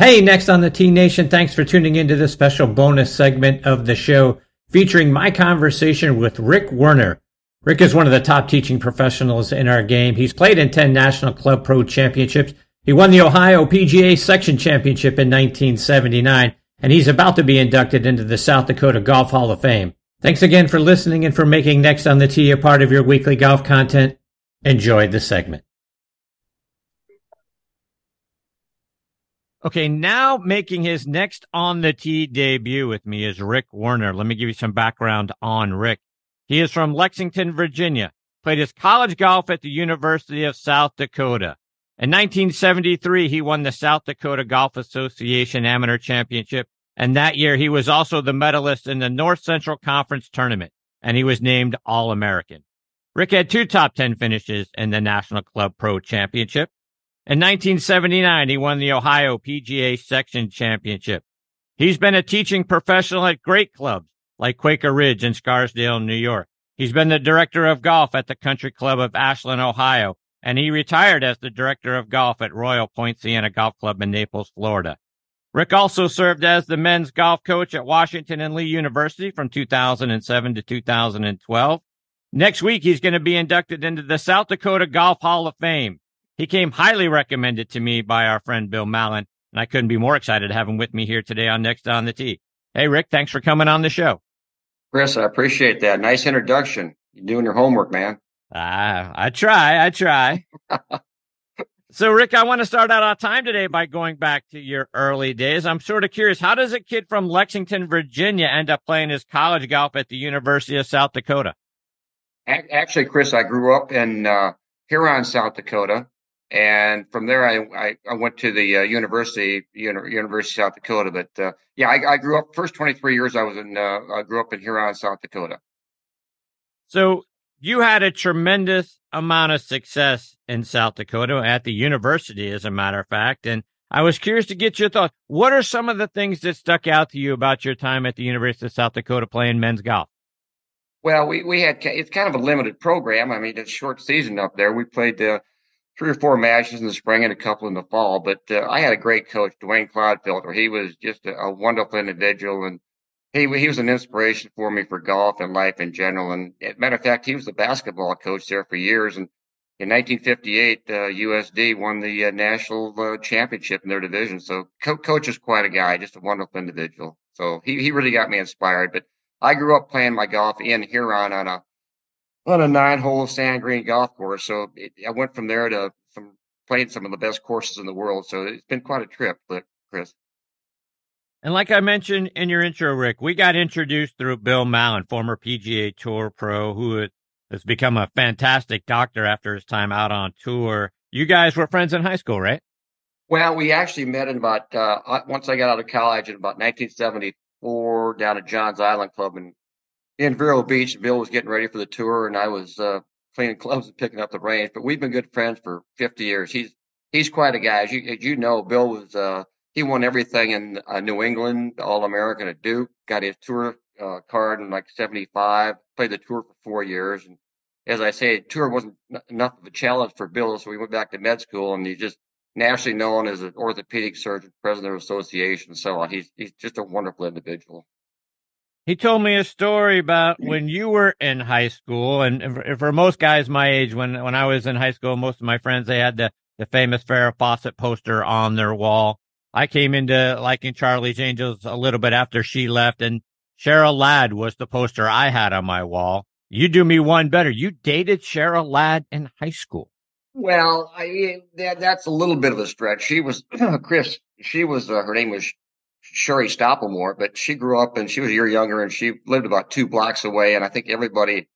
Hey, next on the Tee Nation, thanks for tuning into this special bonus segment of the show featuring my conversation with Rick Werner. Rick is one of the top teaching professionals in our game. He's played in 10 National Club Pro Championships. He won the Ohio PGA Section Championship in 1979, and he's about to be inducted into the South Dakota Golf Hall of Fame. Thanks again for listening and for making Next on the Tee a part of your weekly golf content. Enjoy the segment. Okay, now making his next on the tee debut with me is Rick Werner. Let me give you some background on Rick. He is from Lexington, Virginia, played his college golf at the University of South Dakota. In 1973, he won the South Dakota Golf Association Amateur Championship, and that year he was also the medalist in the North Central Conference Tournament, and he was named All American. Rick had two top 10 finishes in the National Club Pro Championship. In 1979, he won the Ohio PGA Section Championship. He's been a teaching professional at great clubs like Quaker Ridge in Scarsdale, New York. He's been the director of golf at the Country Club of Ashland, Ohio, and he retired as the director of golf at Royal Poinciana Golf Club in Naples, Florida. Rick also served as the men's golf coach at Washington and Lee University from 2007 to 2012. Next week, he's going to be inducted into the South Dakota Golf Hall of Fame. He came highly recommended to me by our friend Bill Mallon, and I couldn't be more excited to have him with me here today on Next on the Tee. Hey, Rick, thanks for coming on the show. Chris, I appreciate that. Nice introduction. You're doing your homework, man. Ah, I try. I try. so, Rick, I want to start out our time today by going back to your early days. I'm sort of curious. How does a kid from Lexington, Virginia end up playing his college golf at the University of South Dakota? Actually, Chris, I grew up in uh, Huron, South Dakota. And from there, I, I, I went to the uh, university, University of South Dakota. But uh, yeah, I, I, grew up first 23 years. I was in, uh, I grew up in Huron, South Dakota. So you had a tremendous amount of success in South Dakota at the university, as a matter of fact. And I was curious to get your thoughts. What are some of the things that stuck out to you about your time at the University of South Dakota playing men's golf? Well, we, we had, it's kind of a limited program. I mean, it's short season up there. We played the, three or four matches in the spring and a couple in the fall. But uh, I had a great coach, Duane Clodfelter. He was just a, a, wonderful individual, and he he was an inspiration for me for golf and life in general. And matter of fact, he was the basketball coach there for years. And in 1958, uh, USD won the uh, national uh, championship in their division. So co- coach is quite a guy, just a wonderful individual. So he he really got me inspired. But I grew up playing my golf in Huron on a on a nine hole sand green golf course. So it, I went from there to some playing some of the best courses in the world. So it's been quite a trip, but Chris. And like I mentioned in your intro, Rick, we got introduced through Bill Mallon, former PGA Tour pro, who has become a fantastic doctor after his time out on tour. You guys were friends in high school, right? Well, we actually met in about uh, once I got out of college in about 1974 down at John's Island Club in in Vero Beach. Bill was getting ready for the tour, and I was uh, cleaning clubs and picking up the range. But we've been good friends for 50 years. He's he's quite a guy. As you, as you know, Bill was uh, he won everything in uh, New England, All American at Duke. Got his tour uh, card in like 75. Played the tour for four years, and as I say, tour wasn't enough of a challenge for Bill, so we went back to med school, and he's just nationally known as an orthopedic surgeon, president of association, and so on. He's he's just a wonderful individual. He told me a story about when you were in high school, and for most guys my age, when when I was in high school, most of my friends they had the the famous Farrah Fawcett poster on their wall. I came into liking Charlie's Angels a little bit after she left, and Cheryl Ladd was the poster I had on my wall. You do me one better. You dated Cheryl Ladd in high school. Well, I, that, that's a little bit of a stretch. She was Chris. She was uh, her name was Sherry Stoppelmoor, but she grew up and she was a year younger and she lived about two blocks away. And I think everybody,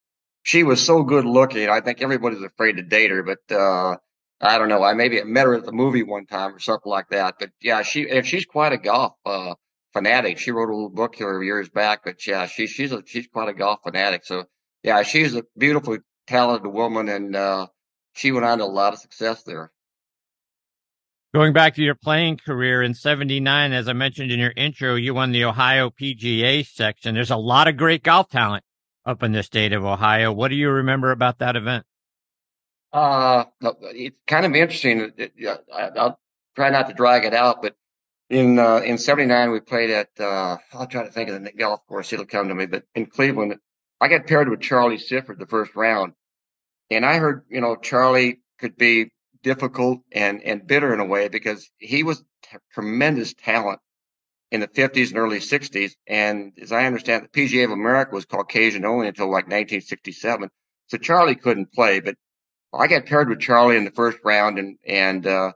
she was so good looking. I think everybody's afraid to date her, but, uh, I don't know. I maybe met her at the movie one time or something like that. But yeah, she, and she's quite a golf, uh, fanatic. She wrote a little book here years back, but yeah, she, she's a, she's quite a golf fanatic. So yeah, she's a beautiful, talented woman and, uh, she went on to a lot of success there. Going back to your playing career in 79, as I mentioned in your intro, you won the Ohio PGA section. There's a lot of great golf talent up in the state of Ohio. What do you remember about that event? Uh, it's kind of interesting. I'll try not to drag it out, but in uh, in '79 we played at uh, I'll try to think of the golf course. It'll come to me, but in Cleveland, I got paired with Charlie Sifford the first round, and I heard you know Charlie could be difficult and and bitter in a way because he was t- tremendous talent in the 50s and early 60s. And as I understand, the PGA of America was Caucasian only until like 1967. So Charlie couldn't play, but I got paired with Charlie in the first round and, and, uh,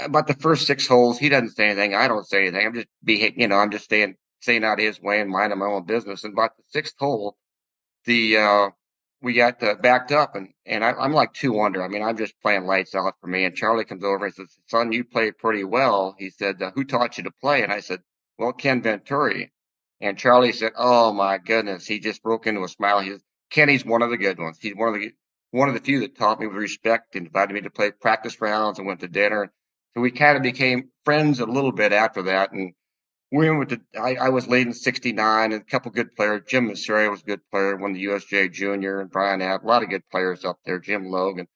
about the first six holes, he doesn't say anything. I don't say anything. I'm just be, you know, I'm just staying, staying out his way and minding my own business. And about the sixth hole, the, uh, we got uh, backed up and, and I, am like two under. I mean, I'm just playing lights out for me. And Charlie comes over and says, son, you play pretty well. He said, uh, who taught you to play? And I said, well, Ken Venturi. And Charlie said, oh my goodness. He just broke into a smile. He said, Kenny's one of the good ones. He's one of the, one of the few that taught me with respect and invited me to play practice rounds and went to dinner. So we kind of became friends a little bit after that. And we went to, I, I was leading 69 and a couple good players. Jim Masuria was a good player, won the USJ junior and Brian App, a lot of good players up there, Jim Logan.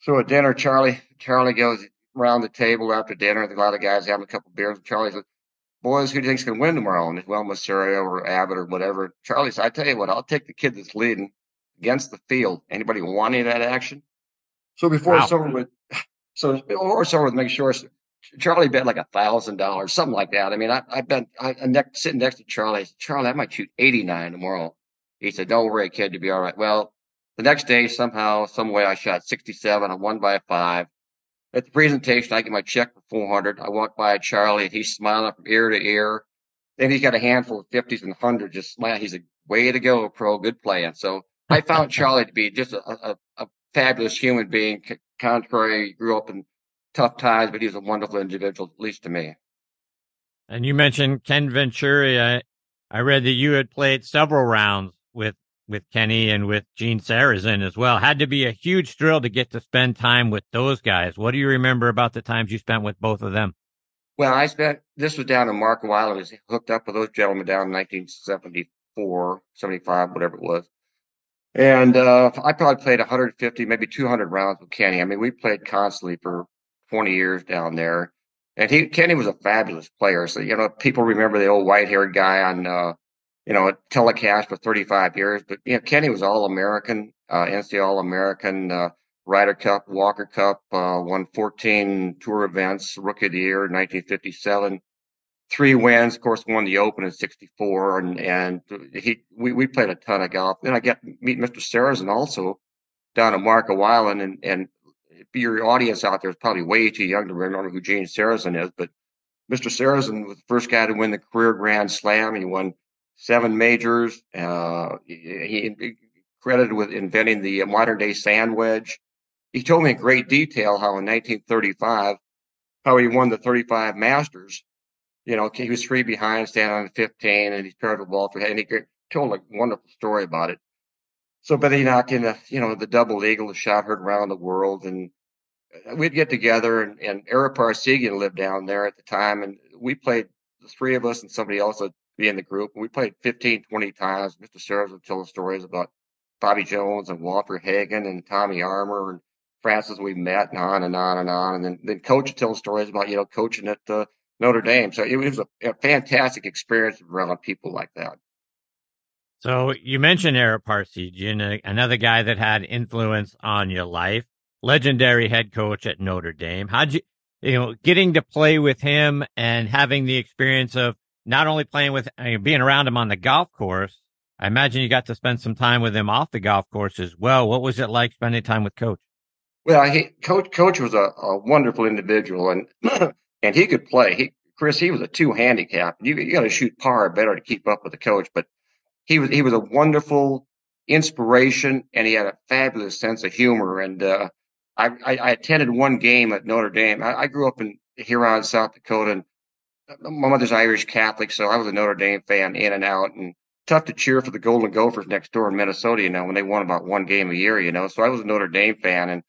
So at dinner, Charlie, Charlie goes around the table after dinner. A lot of guys having a couple beers. And Charlie says, boys, who do you think's going to win tomorrow? And well, Masuria or Abbott or whatever. Charlie says, I tell you what, I'll take the kid that's leading against the field. Anybody want any of that action? So before wow. it's over with, so or it's over with, make sure Charlie bet like a thousand dollars, something like that. I mean, I, I bet I, I sitting next to Charlie. I said, Charlie, I might shoot 89 tomorrow. He said, don't worry, kid, you'll be all right. Well, the next day, somehow, some way I shot 67. I won by a five. At the presentation, I get my check for 400. I walk by Charlie and he's smiling from ear to ear. Then he's got a handful of 50s and 100s just smiling. He's a way to go, pro. Good playing. So I found Charlie to be just a, a, a fabulous human being. Contrary, grew up in tough times, but he's a wonderful individual, at least to me. And you mentioned Ken Venturi. I, I read that you had played several rounds with with Kenny and with Gene Sarazen as well. Had to be a huge thrill to get to spend time with those guys. What do you remember about the times you spent with both of them? Well, I spent this was down in Marco Island. I was hooked up with those gentlemen down in 1974, 75, whatever it was. And uh, I probably played 150, maybe 200 rounds with Kenny. I mean, we played constantly for 20 years down there. And he, Kenny was a fabulous player. So, you know, people remember the old white haired guy on, uh, you know, telecast for 35 years. But, you know, Kenny was all American, uh, NCAA All American, uh, Ryder Cup, Walker Cup, uh, won 14 tour events, rookie of the year, 1957. Three wins, of course, won the Open in 64. And, and he, we, we played a ton of golf. Then I got meet Mr. Sarazen also down at Marco Island and, and your audience out there is probably way too young to remember who Gene Sarazen is, but Mr. Sarazen was the first guy to win the career Grand Slam. He won seven majors. Uh, he, he credited with inventing the modern day sand wedge. He told me in great detail how in 1935, how he won the 35 Masters. You know, he was three behind, standing on 15, and he's paired with Walter. And he told a wonderful story about it. So, but he knocked in the, you know, the double eagle, the shot heard around the world, and we'd get together and, and Ara Parseghian lived down there at the time. And we played the three of us and somebody else would be in the group. And we played 15, 20 times. Mr. Sears would tell stories about Bobby Jones and Walter Hagen and Tommy Armour and Francis Ouimet and on and on and on. And then, then coach would tell stories about, you know, coaching at uh, Notre Dame. So it was a, a fantastic experience around people like that. So you mentioned Ara Parseghian, another guy that had influence on your life legendary head coach at Notre Dame. How'd you, you know, getting to play with him and having the experience of not only playing with, I mean, being around him on the golf course, I imagine you got to spend some time with him off the golf course as well. What was it like spending time with Coach? Well, he, Coach Coach was a, a wonderful individual, and and he could play. He, Chris, he was a two handicap. You you got to shoot par better to keep up with the coach, but he was he was a wonderful inspiration, and he had a fabulous sense of humor. And uh, I, I, attended one game at Notre Dame. I, I grew up in Huron, South Dakota, and my mother's Irish Catholic, so I was a Notre Dame fan in and out, and tough to cheer for the Golden Gophers next door in Minnesota, you know, when they won about one game a year, you know. So I was a Notre Dame fan, and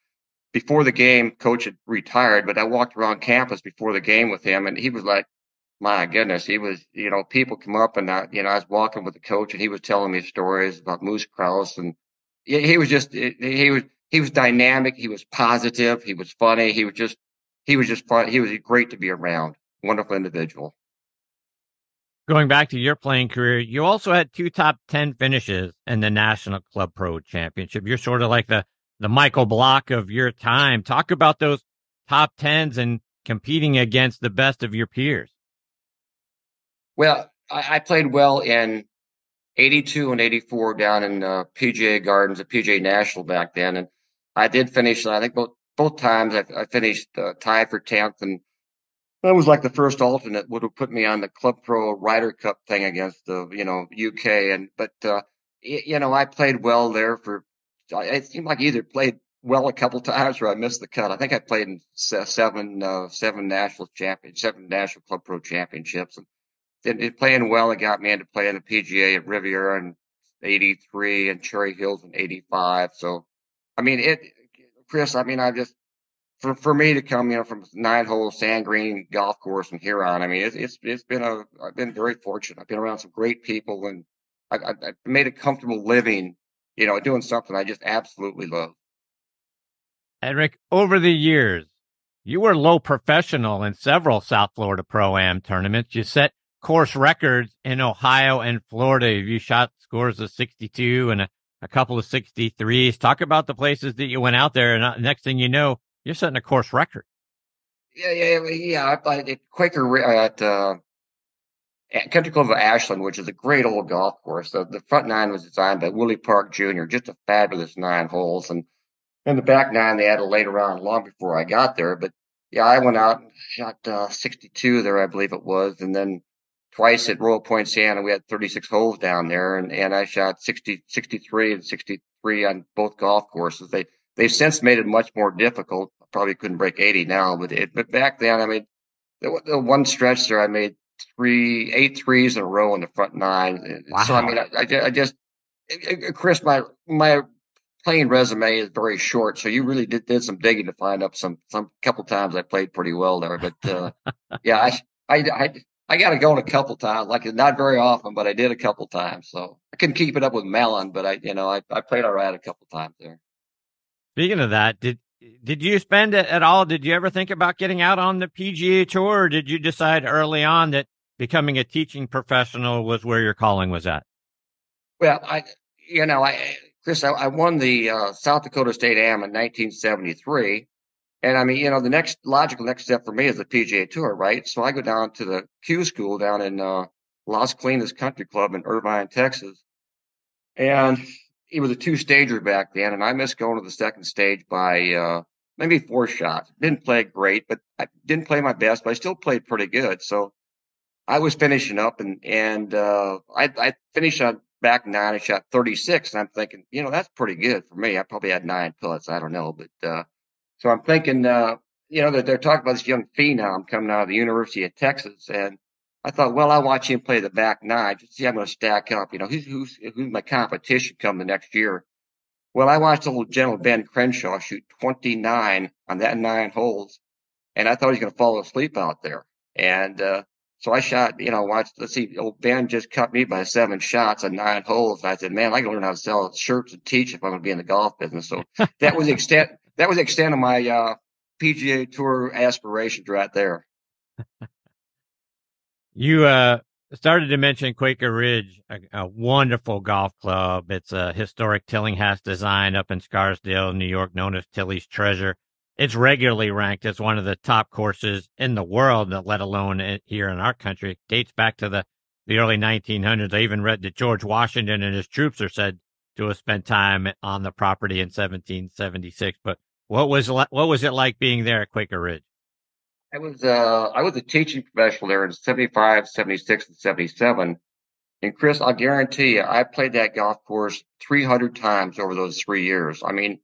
before the game, coach had retired, but I walked around campus before the game with him, and he was like, my goodness, he was, you know, people come up and, I, you know, I was walking with the coach, and he was telling me stories about Moose Krause, and he was just, he was he was dynamic. He was positive. He was funny. He was just, he was just fun. He was great to be around. wonderful individual. Going back to your playing career, you also had two top 10 finishes in the National Club Pro Championship. You're sort of like the, the Michael Block of your time. Talk about those top 10s and competing against the best of your peers. Well, I, I played well in 82 and 84 down in uh, PGA Gardens at PGA National back then. And I did finish, I think both, both times I, I finished uh, tied for 10th and that was like the first alternate would have put me on the Club Pro Ryder Cup thing against the you know UK and but uh, you know I played well there for it seemed like either played well a couple times or I missed the cut. I think I played in seven uh, seven national champion seven national Club Pro championships and then it, playing well it got me into playing the PGA at Riviera in '83 and Cherry Hills in '85. So I mean it, Chris. I mean I just for for me to come, you know, from nine hole sand green golf course from Huron, I mean, it's it's it's been a I've been very fortunate. I've been around some great people, and I, I, I made a comfortable living, you know, doing something I just absolutely love. Eric, over the years, you were low professional in several South Florida Pro Am tournaments. You set course records in Ohio and Florida. You shot scores of 62 and a, a couple of 63s. Talk about the places that you went out there, and uh, next thing you know you're setting a course record. Yeah, yeah, yeah. I played at Quaker at, uh, at Country Club of Ashland, which is a great old golf course. The, the front nine was designed by Willie Park Jr., just a fabulous nine holes. And in the back nine, they had added later on, long before I got there. But yeah, I went out and shot uh, 62 there, I believe it was. And then twice at Royal Poinciana, we had 36 holes down there. And, and I shot 60, 63 and 63 on both golf courses. They, they've since made it much more difficult I probably couldn't break 80 now, but it, but back then, I mean, the, the one stretch there, I made three, eight threes in a row in the front nine. Wow. So, I mean, I, I, I just, Chris, my, my playing resume is very short. So you really did, did some digging to find up some, some couple times I played pretty well there. But, uh, yeah, I, I, I, I got to go in a couple times, like not very often, but I did a couple times. So I couldn't keep it up with Mallon, but I, you know, I, I played all right a couple times there. Speaking of that, did did you spend it at all? Did you ever think about getting out on the PGA tour, or did you decide early on that becoming a teaching professional was where your calling was at? Well, I, you know, I, Chris, I, I won the uh, South Dakota State Am in 1973. And I mean, you know, the next logical next step for me is the PGA Tour, right? So I go down to the Q School down in uh, Las Colinas Country Club in Irving, Texas. And it was a two stager back then, and I missed going to the second stage by uh, maybe four shots. Didn't play great, but I didn't play my best, but I still played pretty good. So I was finishing up, and and uh, I, I finished on back nine. I shot 36, and I'm thinking, you know, that's pretty good for me. I probably had nine putts. I don't know, but uh, so I'm thinking, uh, you know, that they're talking about this young phenom coming out of the University of Texas, and I thought, well, I'll watch him play the back nine to see how I'm going to stack up. You know, who's, who's, who's my competition come the next year? Well, I watched the little gentle Ben Crenshaw shoot 29 on that nine holes, and I thought he was going to fall asleep out there. And, uh, so I shot, you know, watched, let's see, old Ben just cut me by seven shots on nine holes. And I said, man, I can learn how to sell shirts and teach if I'm going to be in the golf business. So that was the extent, that was the extent of my, uh, PGA tour aspirations right there. You uh, started to mention Quaker Ridge, a, a, wonderful golf club. It's a historic Tillinghast design up in Scarsdale, New York, known as Tilly's Treasure. It's regularly ranked as one of the top courses in the world, let alone here in our country. It dates back to the, the early 1900s. I even read that George Washington and his troops are said to have spent time on the property in 1776. But what was what was it like being there at Quaker Ridge? I was uh, I was a teaching professional there in 75, 76, and 77. And Chris, I'll guarantee you, I played that golf course 300 times over those three years. I mean,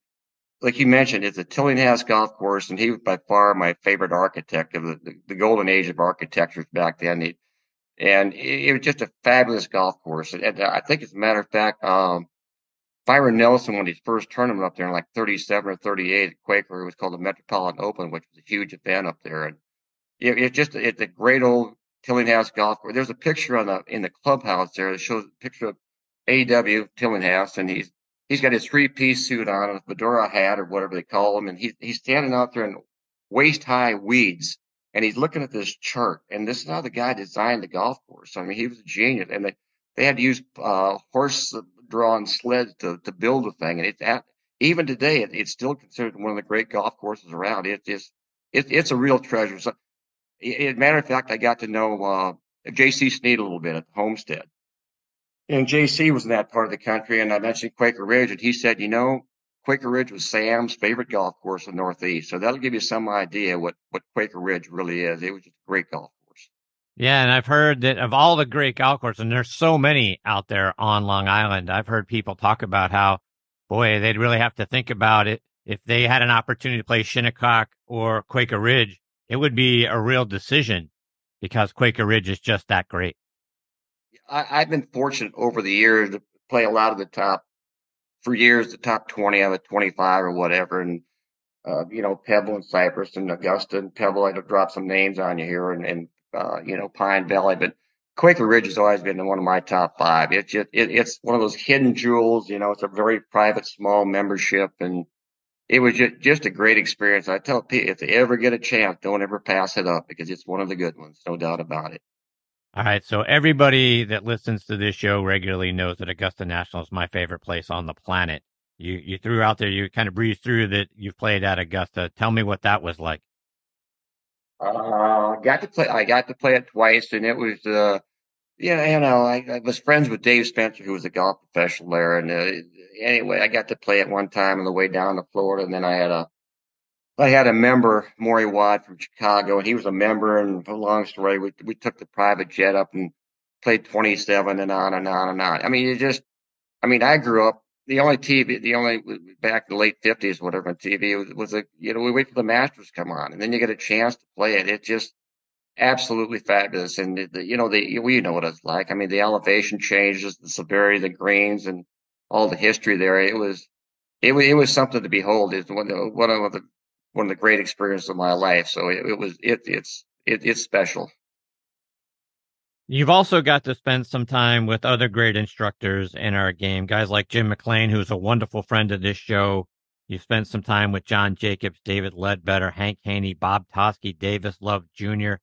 like you mentioned, it's a Tillinghast golf course, and he was by far my favorite architect of the, the, the golden age of architecture back then. He, and it, it, was just a fabulous golf course. And, and I think, as a matter of fact, um, Byron Nelson won his first tournament up there in like 37 or 38 at Quaker. It was called the Metropolitan Open, which was a huge event up there. And it, it's just, it's a great old Tillinghast golf course. There's a picture on the, in the clubhouse there that shows a picture of A.W. Tillinghast and he's, he's got his three piece suit on, a fedora hat or whatever they call him. And he's, he's standing out there in waist high weeds and he's looking at this chart, and this is how the guy designed the golf course. I mean, he was a genius, and they they had to use uh, horse drawn sleds to to build the thing, and it's at, even today it, it's still considered one of the great golf courses around. It is it, it's a real treasure. So, as a matter of fact, I got to know uh, J.C. Snead a little bit at the Homestead, and J.C. was in that part of the country, and I mentioned Quaker Ridge, and he said, you know, Quaker Ridge was Sam's favorite golf course in the Northeast. So that'll give you some idea what, what Quaker Ridge really is. It was just a great golf. Yeah, and I've heard that of all the great golf courses, and there's so many out there on Long Island, I've heard people talk about how, boy, they'd really have to think about it. If they had an opportunity to play Shinnecock or Quaker Ridge, it would be a real decision because Quaker Ridge is just that great. I, I've been fortunate over the years to play a lot of the top for years the top 20 out of 25 or whatever. And, uh, you know, Pebble and Cypress and Augusta and Pebble, I'd drop some names on you here and, and uh, you know, Pine Valley, but Quaker Ridge has always been one of my top five. It's just, it, it's one of those hidden jewels, you know, it's a very private, small membership and it was just, just a great experience. I tell people if they ever get a chance, don't ever pass it up because it's one of the good ones. No doubt about it. All right. So everybody that listens to this show regularly knows that Augusta National is my favorite place on the planet. You you threw out there, you kind of breezed through that you've played at Augusta. Tell me what that was like. Uh, got to play. I got to play it twice, and it was, uh, know, you know, I, I was friends with Dave Spencer, who was a golf professional there, and uh, anyway, I got to play it one time on the way down to Florida, and then I had a I had a member, Maury Watt from Chicago, and he was a member. And a long story, we we took the private jet up and played 27 and on and on and on. I mean, it just, I mean, I grew up. The only TV, the only back in the late 50s, whatever on TV was, was a, you know, we wait for the Masters to come on, and then you get a chance to play it. It's just absolutely fabulous, and the, you know, the we know what it's like. I mean, the elevation changes, the severity of the greens, and all the history there. It was, it was, it was something to behold. It's one of, one of the one of the great experiences of my life. So it, it was it it's it, it's special. You've also got to spend some time with other great instructors in our game, guys like Jim McLean, who's a wonderful friend of this show. You spent some time with John Jacobs, David Ledbetter, Hank Haney, Bob Toski, Davis Love Jr.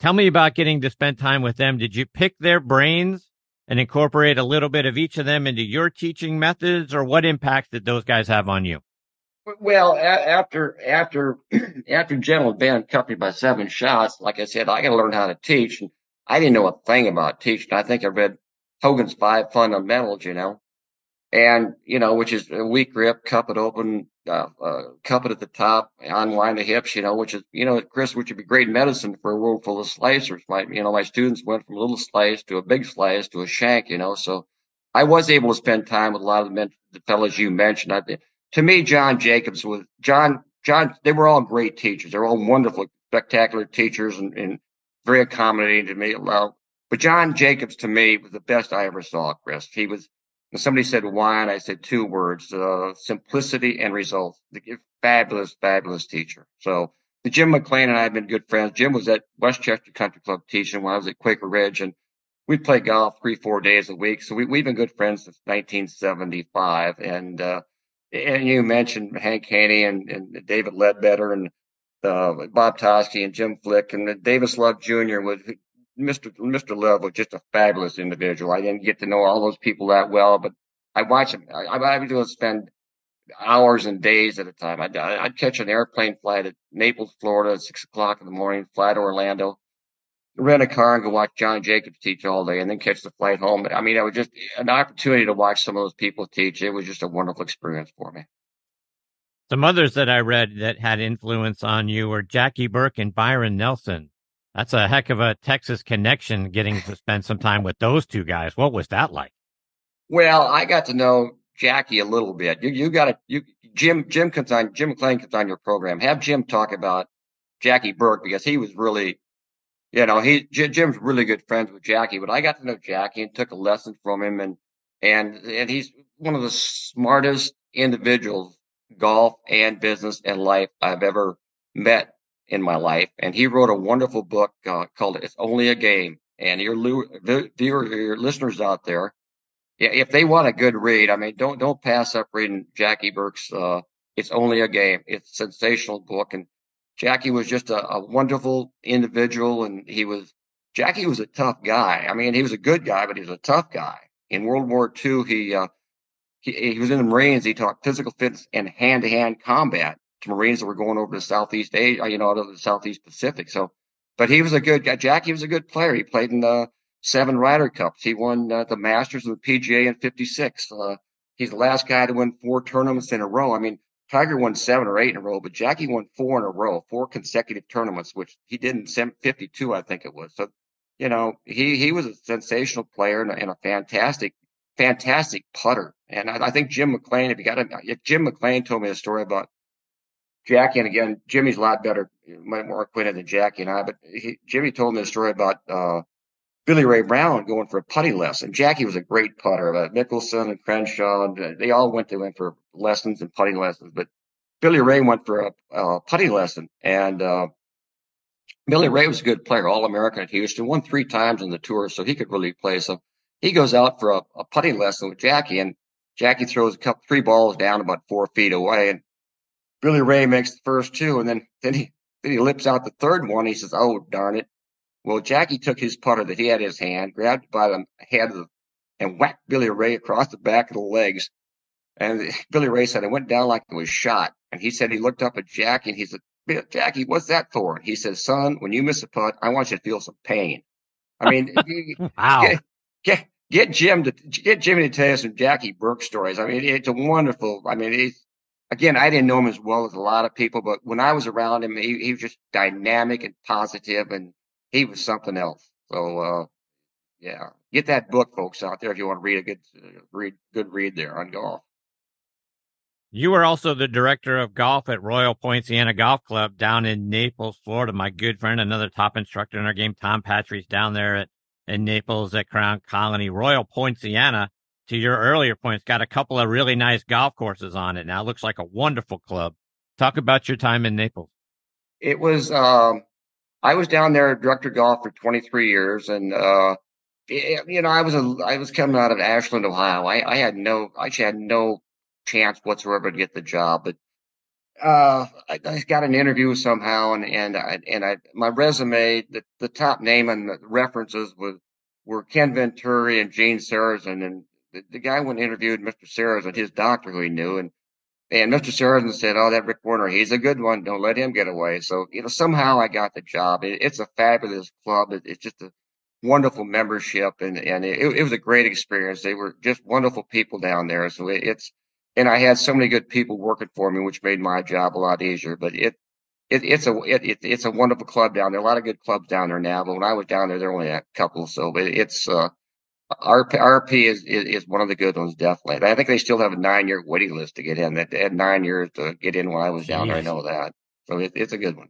Tell me about getting to spend time with them. Did you pick their brains and incorporate a little bit of each of them into your teaching methods, or what impacts did those guys have on you? Well, after after after Gentle Ben cut me by seven shots, like I said, I got to learn how to teach, and I didn't know a thing about teaching. I think I read Hogan's Five Fundamentals, you know, and you know, which is a weak grip, cup it open, uh, uh, cup it at the top, unwind the hips, you know, which is you know, Chris, which would be great medicine for a world full of slicers. My you know, my students went from a little slice to a big slice to a shank, you know, so I was able to spend time with a lot of the, men, the fellows you mentioned. I to me, John Jacobs was John. John, they were all great teachers. They're all wonderful, spectacular teachers, and, and very accommodating to me. But John Jacobs, to me, was the best I ever saw. Chris, he was. And somebody said why, and I said two words: uh, simplicity and results. Fabulous, fabulous teacher. So Jim McLean and I have been good friends. Jim was at Westchester Country Club teaching when I was at Quaker Ridge, and we play golf three, four days a week. So we, we've been good friends since 1975. And uh, and you mentioned Hank Haney and, and David Ledbetter and uh, Bob Toski and Jim Flick and Davis Love Jr. was Mr. Mr. Love was just a fabulous individual. I didn't get to know all those people that well, but I watch him. I, I would spend hours and days at a time. I'd, I'd catch an airplane flight at Naples, Florida at six o'clock in the morning, fly to Orlando, rent a car and go watch John Jacobs teach all day and then catch the flight home. I mean, it was just an opportunity to watch some of those people teach. It was just a wonderful experience for me. Some others that I read that had influence on you were Jackie Burke and Byron Nelson. That's a heck of a Texas connection getting to spend some time with those two guys. What was that like? Well, I got to know Jackie a little bit. You, you got to, you, Jim, Jim comes on, Jim McLean comes on your program. Have Jim talk about Jackie Burke because he was really you know, he Jim's really good friends with Jackie, but I got to know Jackie and took a lesson from him, and and and he's one of the smartest individuals, golf and business and life I've ever met in my life. And he wrote a wonderful book uh, called "It's Only a Game." And your viewer, your listeners out there, if they want a good read, I mean, don't don't pass up reading Jackie Burke's uh, "It's Only a Game." It's a sensational book, and Jackie was just a, a wonderful individual, and he was Jackie was a tough guy. I mean, he was a good guy, but he was a tough guy. In World War II, he uh, he, he was in the Marines. He taught physical fitness and hand to hand combat to Marines that were going over to Southeast Asia, you know, out of the Southeast Pacific. So, but he was a good guy. Jackie was a good player. He played in the seven Ryder Cups. He won uh, the Masters and the PGA in '56. Uh, he's the last guy to win four tournaments in a row. I mean, Tiger won seven or eight in a row, but Jackie won four in a row, four consecutive tournaments, which he did in 52, I think it was. So, you know, he, he was a sensational player and a, and a fantastic, fantastic putter. And I, I, think Jim McLean, if you got a, Jim McLean told me a story about Jackie, and again, Jimmy's a lot better, much more acquainted than Jackie and I, but he, Jimmy told me a story about, uh, Billy Ray Brown going for a putting lesson. Jackie was a great putter. Uh, Mickelson and Crenshaw, uh, they all went to him for lessons and putting lessons. But Billy Ray went for a, a putting lesson, and uh, Billy Ray was a good player, All American at Houston, won three times on the tour, so he could really play. So he goes out for a, a putting lesson with Jackie, and Jackie throws a couple, three balls down about four feet away, and Billy Ray makes the first two, and then then he then he lips out the third one. He says, "Oh darn it!" Well, Jackie took his putter that he had in his hand, grabbed it by the head the, and whacked Billy Ray across the back of the legs. And Billy Ray said it went down like it was shot. And he said he looked up at Jackie and he said, Jackie, what's that for? And he said, son, when you miss a putt, I want you to feel some pain. I mean, wow. Get, get, Jim to get Jimmy to tell you some Jackie Burke stories. I mean, it's a wonderful. I mean, he's again, I didn't know him as well as a lot of people, but when I was around him, he, he was just dynamic and positive, and he was something else. So, uh, yeah, get that book, folks, out there if you want to read a good uh, read good read there on golf. You were also the director of golf at Royal Poinciana Golf Club down in Naples, Florida. My good friend, another top instructor in our game, Tom Patri's down there at in Naples at Crown Colony. Royal Poinciana, to your earlier points, got a couple of really nice golf courses on it. Now it looks like a wonderful club. Talk about your time in Naples. It was um, I was down there director golf for 23 years, and uh, you know, I was a, I was coming out of Ashland, Ohio. I, I had no, I actually had no chance whatsoever to get the job, but uh, I, I got an interview somehow, and and I, and I my resume, the, the top name and the references was were Ken Venturi and Gene Sarazen, and the, the guy and interviewed Mr. Sarazen, his doctor who he knew, and and Mr. Sarazen said, "Oh, that Rick Werner, he's a good one. Don't let him get away." So you know, somehow I got the job. It, it's a fabulous club. It, it's just a wonderful membership, and and it, it, was a great experience. They were just wonderful people down there. So it, it's and I had so many good people working for me, which made my job a lot easier. But it. It, it's a it, it's a wonderful club down there. A lot of good clubs down there now, but when I was down there, there were only a couple. So but it's uh, RP, RP is, is, is one of the good ones, definitely. I think they still have a nine year waiting list to get in. That they had nine years to get in when I was down there. I know that. So it, it's a good one.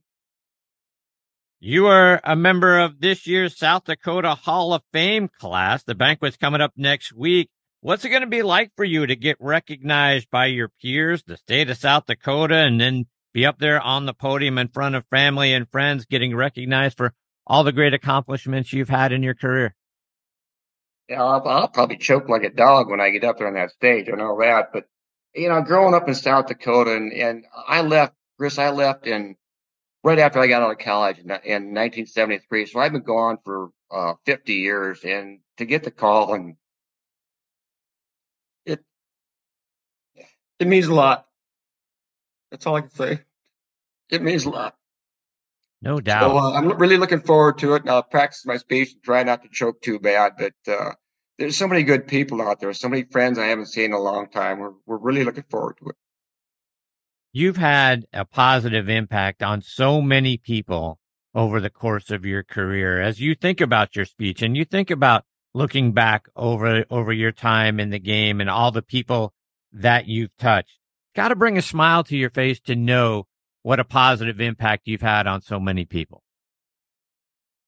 You are a member of this year's South Dakota Hall of Fame class. The banquet's coming up next week. What's it going to be like for you to get recognized by your peers, the state of South Dakota, and then be up there on the podium in front of family and friends, getting recognized for all the great accomplishments you've had in your career? Yeah, I'll, I'll probably choke like a dog when I get up there on that stage. I know that, but you know, growing up in South Dakota, and, and I left, Chris, I left in right after I got out of college in, in 1973. So I've been gone for uh, 50 years, and to get the call, and it means a lot. That's all I can say. It means a lot. No doubt. So uh, I'm really looking forward to it. I'll practice my speech and try not to choke too bad. But uh, there's so many good people out there, so many friends I haven't seen in a long time. We're we're really looking forward to it. You've had a positive impact on so many people over the course of your career. As you think about your speech and you think about looking back over over your time in the game and all the people that you've touched, got to bring a smile to your face to know what a positive impact you've had on so many people.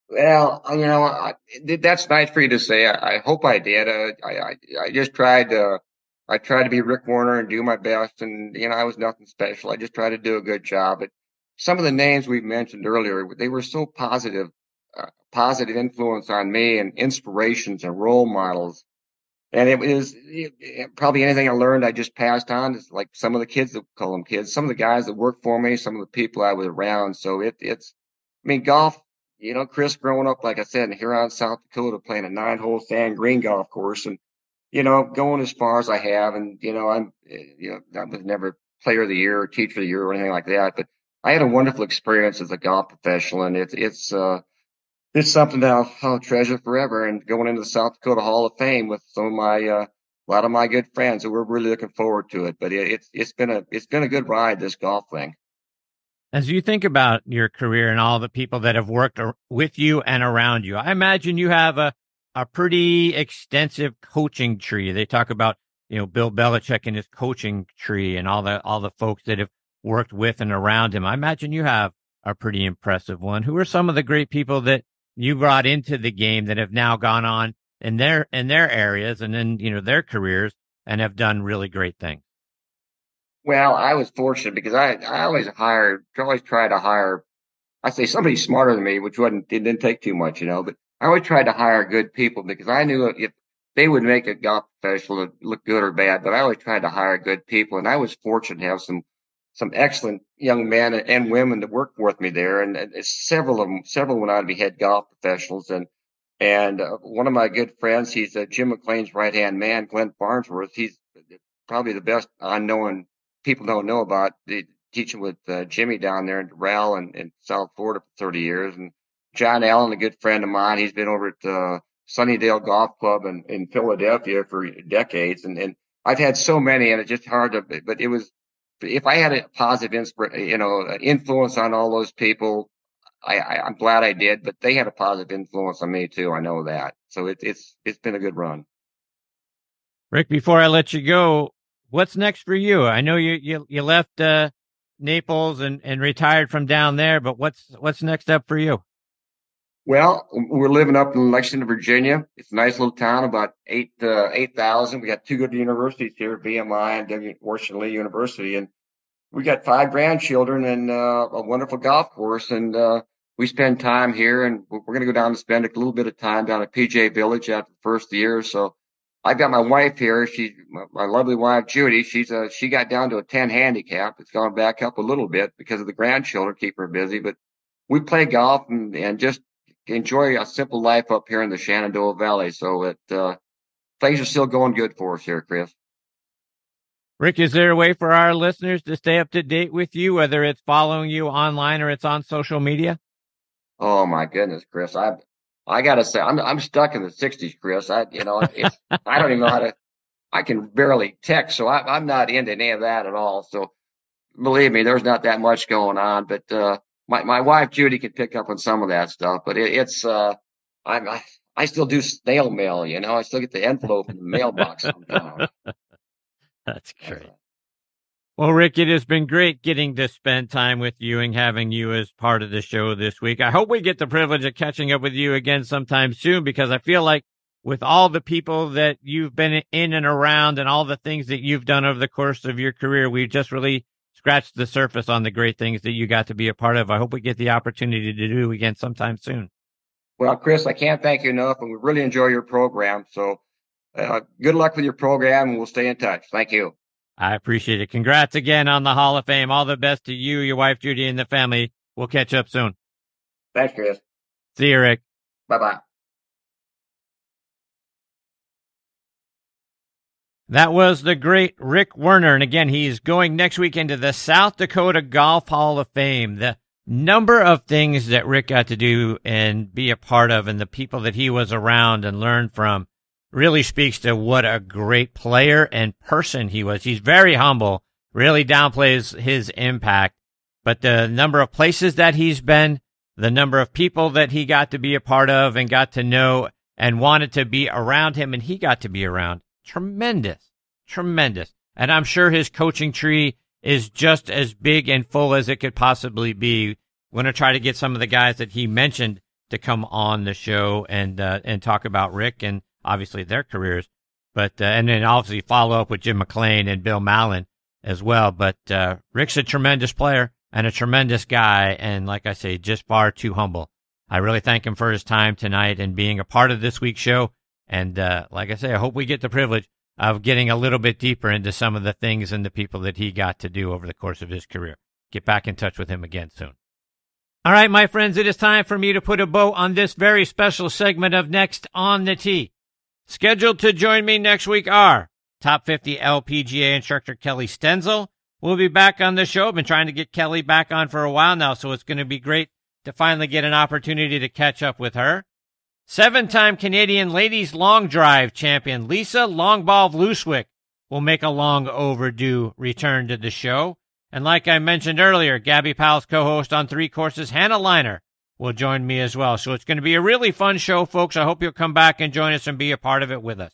Well, you know, I, that's nice for you to say. I, I hope I did. Uh, I, I, I just tried to, I tried to be Rick Werner and do my best. And, you know, I was nothing special. I just tried to do a good job. But some of the names we mentioned earlier, they were so positive, uh, positive influence on me and inspirations and role models and it was it, probably anything I learned I just passed on. It's like some of the kids that call them kids, some of the guys that work for me, some of the people I was around. So it it's, I mean, golf. You know, Chris, growing up, like I said, in Huron, South Dakota, playing a nine-hole sand green golf course, and you know, going as far as I have, and you know, I'm, you know, I was never player of the year or teacher of the year or anything like that, but I had a wonderful experience as a golf professional, and it's it's uh, it's something that I'll, I'll, treasure forever. And going into the South Dakota Hall of Fame with some of my uh, a lot of my good friends, and we're really looking forward to it. But it, it's it's been a it's been a good ride this golf thing. As you think about your career and all the people that have worked with you and around you, I imagine you have a a pretty extensive coaching tree. They talk about you know Bill Belichick and his coaching tree and all the all the folks that have worked with and around him. I imagine you have a pretty impressive one. Who are some of the great people that you brought into the game that have now gone on in their in their areas and in you know their careers and have done really great things? Well, I was fortunate because I I always hired always try to hire I say somebody smarter than me, which wasn't it didn't take too much, you know, but I always tried to hire good people because I knew if they would make a golf professional look good or bad, but I always tried to hire good people and I was fortunate to have some some excellent young men and women that worked with me there, and, and several of them, several went on to be head golf professionals. And and uh, one of my good friends, he's uh, Jim McLean's right hand man, Glenn Farnsworth. He's probably the best unknown people don't know about. The, teaching with uh, Jimmy down there in Doral and in South Florida for 30 years, and John Allen, a good friend of mine. He's been over at uh, Sunnydale Golf Club in, in Philadelphia for decades, and and I've had so many, and it's just hard to. But it was if I had a positive, you know, influence on all those people, I, I, am glad I did. But they had a positive influence on me too. I know that. So it, it's it's been a good run. Rick, before I let you go, what's next for you? I know you you, you left uh, Naples and, and retired from down there, but what's what's next up for you? Well, we're living up in Lexington, Virginia. It's a nice little town, about eight uh, eight thousand. We got two good universities here, VMI and W. Washington Lee University, and we got five grandchildren and uh, a wonderful golf course. And uh, we spend time here, and we're going to go down and spend a little bit of time down at PGA Village after the first year. So I've got my wife here. She, my, my lovely wife Judy. She's a she got down to a ten handicap. It's gone back up a little bit because of the grandchildren keep her busy, but we play golf and, and just enjoy a simple life up here in the Shenandoah Valley. So it, uh, things are still going good for us here, Chris. Rick, is there a way for our listeners to stay up to date with you, whether it's following you online or it's on social media? Oh my goodness, Chris. I I gotta say, I'm I'm stuck in the '60s, Chris. I you know I don't even know how to. I can barely text, so I, I'm not into any of that at all. So believe me, there's not that much going on. But uh, my my wife Judy can pick up on some of that stuff, but it, it's uh, I'm I, I still do snail mail. You know, I still get the envelope in the mailbox sometimes. That's great. Well, Rick, it has been great getting to spend time with you and having you as part of the show this week. I hope we get the privilege of catching up with you again sometime soon because I feel like with all the people that you've been in and around and all the things that you've done over the course of your career, we've just really scratched the surface on the great things that you got to be a part of. I hope we get the opportunity to do again sometime soon. Well, Chris, I can't thank you enough, and we really enjoy your program. So, uh, good luck with your program, and we'll stay in touch. Thank you. I appreciate it. Congrats again on the Hall of Fame. All the best to you, your wife Judy, and the family. We'll catch up soon. Thanks, Chris. See you, Rick. Bye bye. That was the great Rick Werner. And again, he's going next week into the South Dakota Golf Hall of Fame. The number of things that Rick got to do and be a part of and the people that he was around and learned from really speaks to what a great player and person he was. He's very humble, really downplays his impact, but the number of places that he's been, the number of people that he got to be a part of and got to know and wanted to be around him and he got to be around tremendous, tremendous. And I'm sure his coaching tree is just as big and full as it could possibly be. We're going to try to get some of the guys that he mentioned to come on the show and uh, and talk about Rick and obviously their careers, but uh, and then obviously follow up with Jim McLean and Bill Mallon as well. But uh, Rick's a tremendous player and a tremendous guy, and like I say, just far too humble. I really thank him for his time tonight and being a part of this week's show And uh, like I say, I hope we get the privilege of getting a little bit deeper into some of the things and the people that he got to do over the course of his career. Get back in touch with him again soon. All right, my friends, it is time for me to put a bow on this very special segment of Next on the Tee. Scheduled to join me next week are top 50 LPGA instructor Kellie Stenzel. We'll be back on the show. I've been trying to get Kellie back on for a while now, so it's going to be great to finally get an opportunity to catch up with her. Seven time Canadian ladies long drive champion Lisa Longball Vlooswijk will make a long overdue return to the show. And like I mentioned earlier, Gabby Powell's co host on Three Courses, Hannah Liner, will join me as well. So it's going to be a really fun show, folks. I hope you'll come back and join us and be a part of it with us.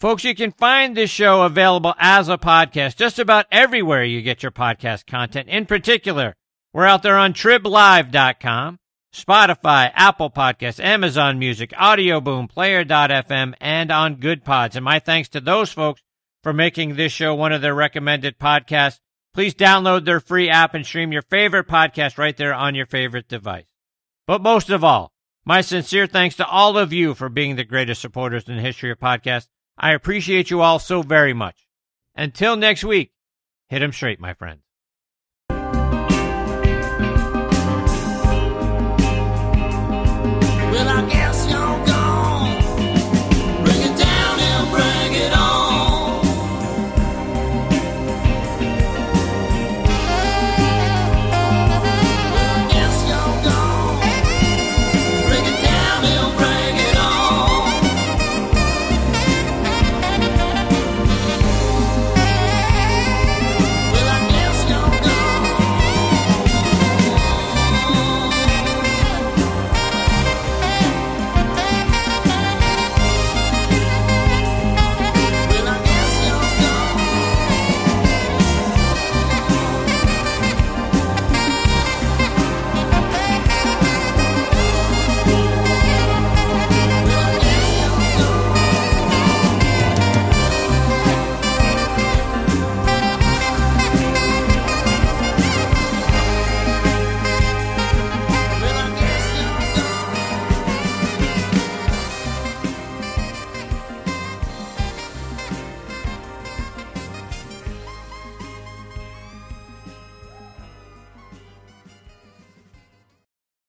Folks, you can find this show available as a podcast just about everywhere you get your podcast content. In particular, we're out there on triblive.com, Spotify, Apple Podcasts, Amazon Music, Audio Boom, Player.fm, and on Good Pods. And my thanks to those folks for making this show one of their recommended podcasts. Please download their free app and stream your favorite podcast right there on your favorite device. But most of all, my sincere thanks to all of you for being the greatest supporters in the history of podcasts. I appreciate you all so very much. Until next week, hit 'em straight, my friends.